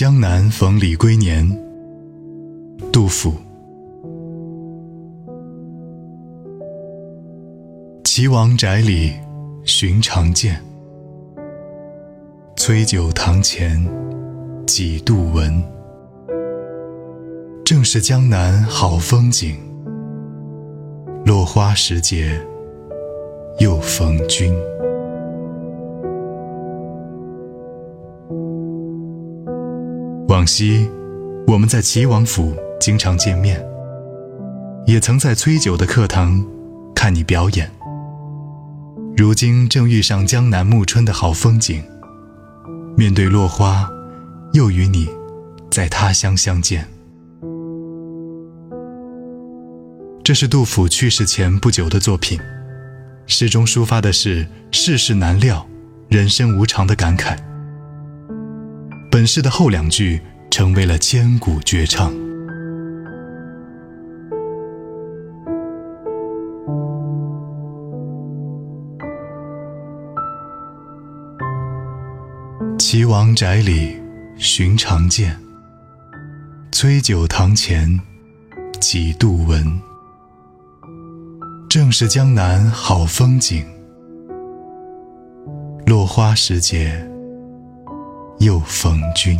江南逢李龟年，杜甫。岐王宅里寻常见，崔九堂前几度闻。正是江南好风景，落花时节又逢君。往昔，我们在齐王府经常见面，也曾在崔九的课堂看你表演。如今正遇上江南暮春的好风景，面对落花，又与你在他乡相见。这是杜甫去世前不久的作品，诗中抒发的是世事难料、人生无常的感慨。本诗的后两句成为了千古绝唱。岐王宅里寻常见，崔九堂前几度闻。正是江南好风景，落花时节又逢君。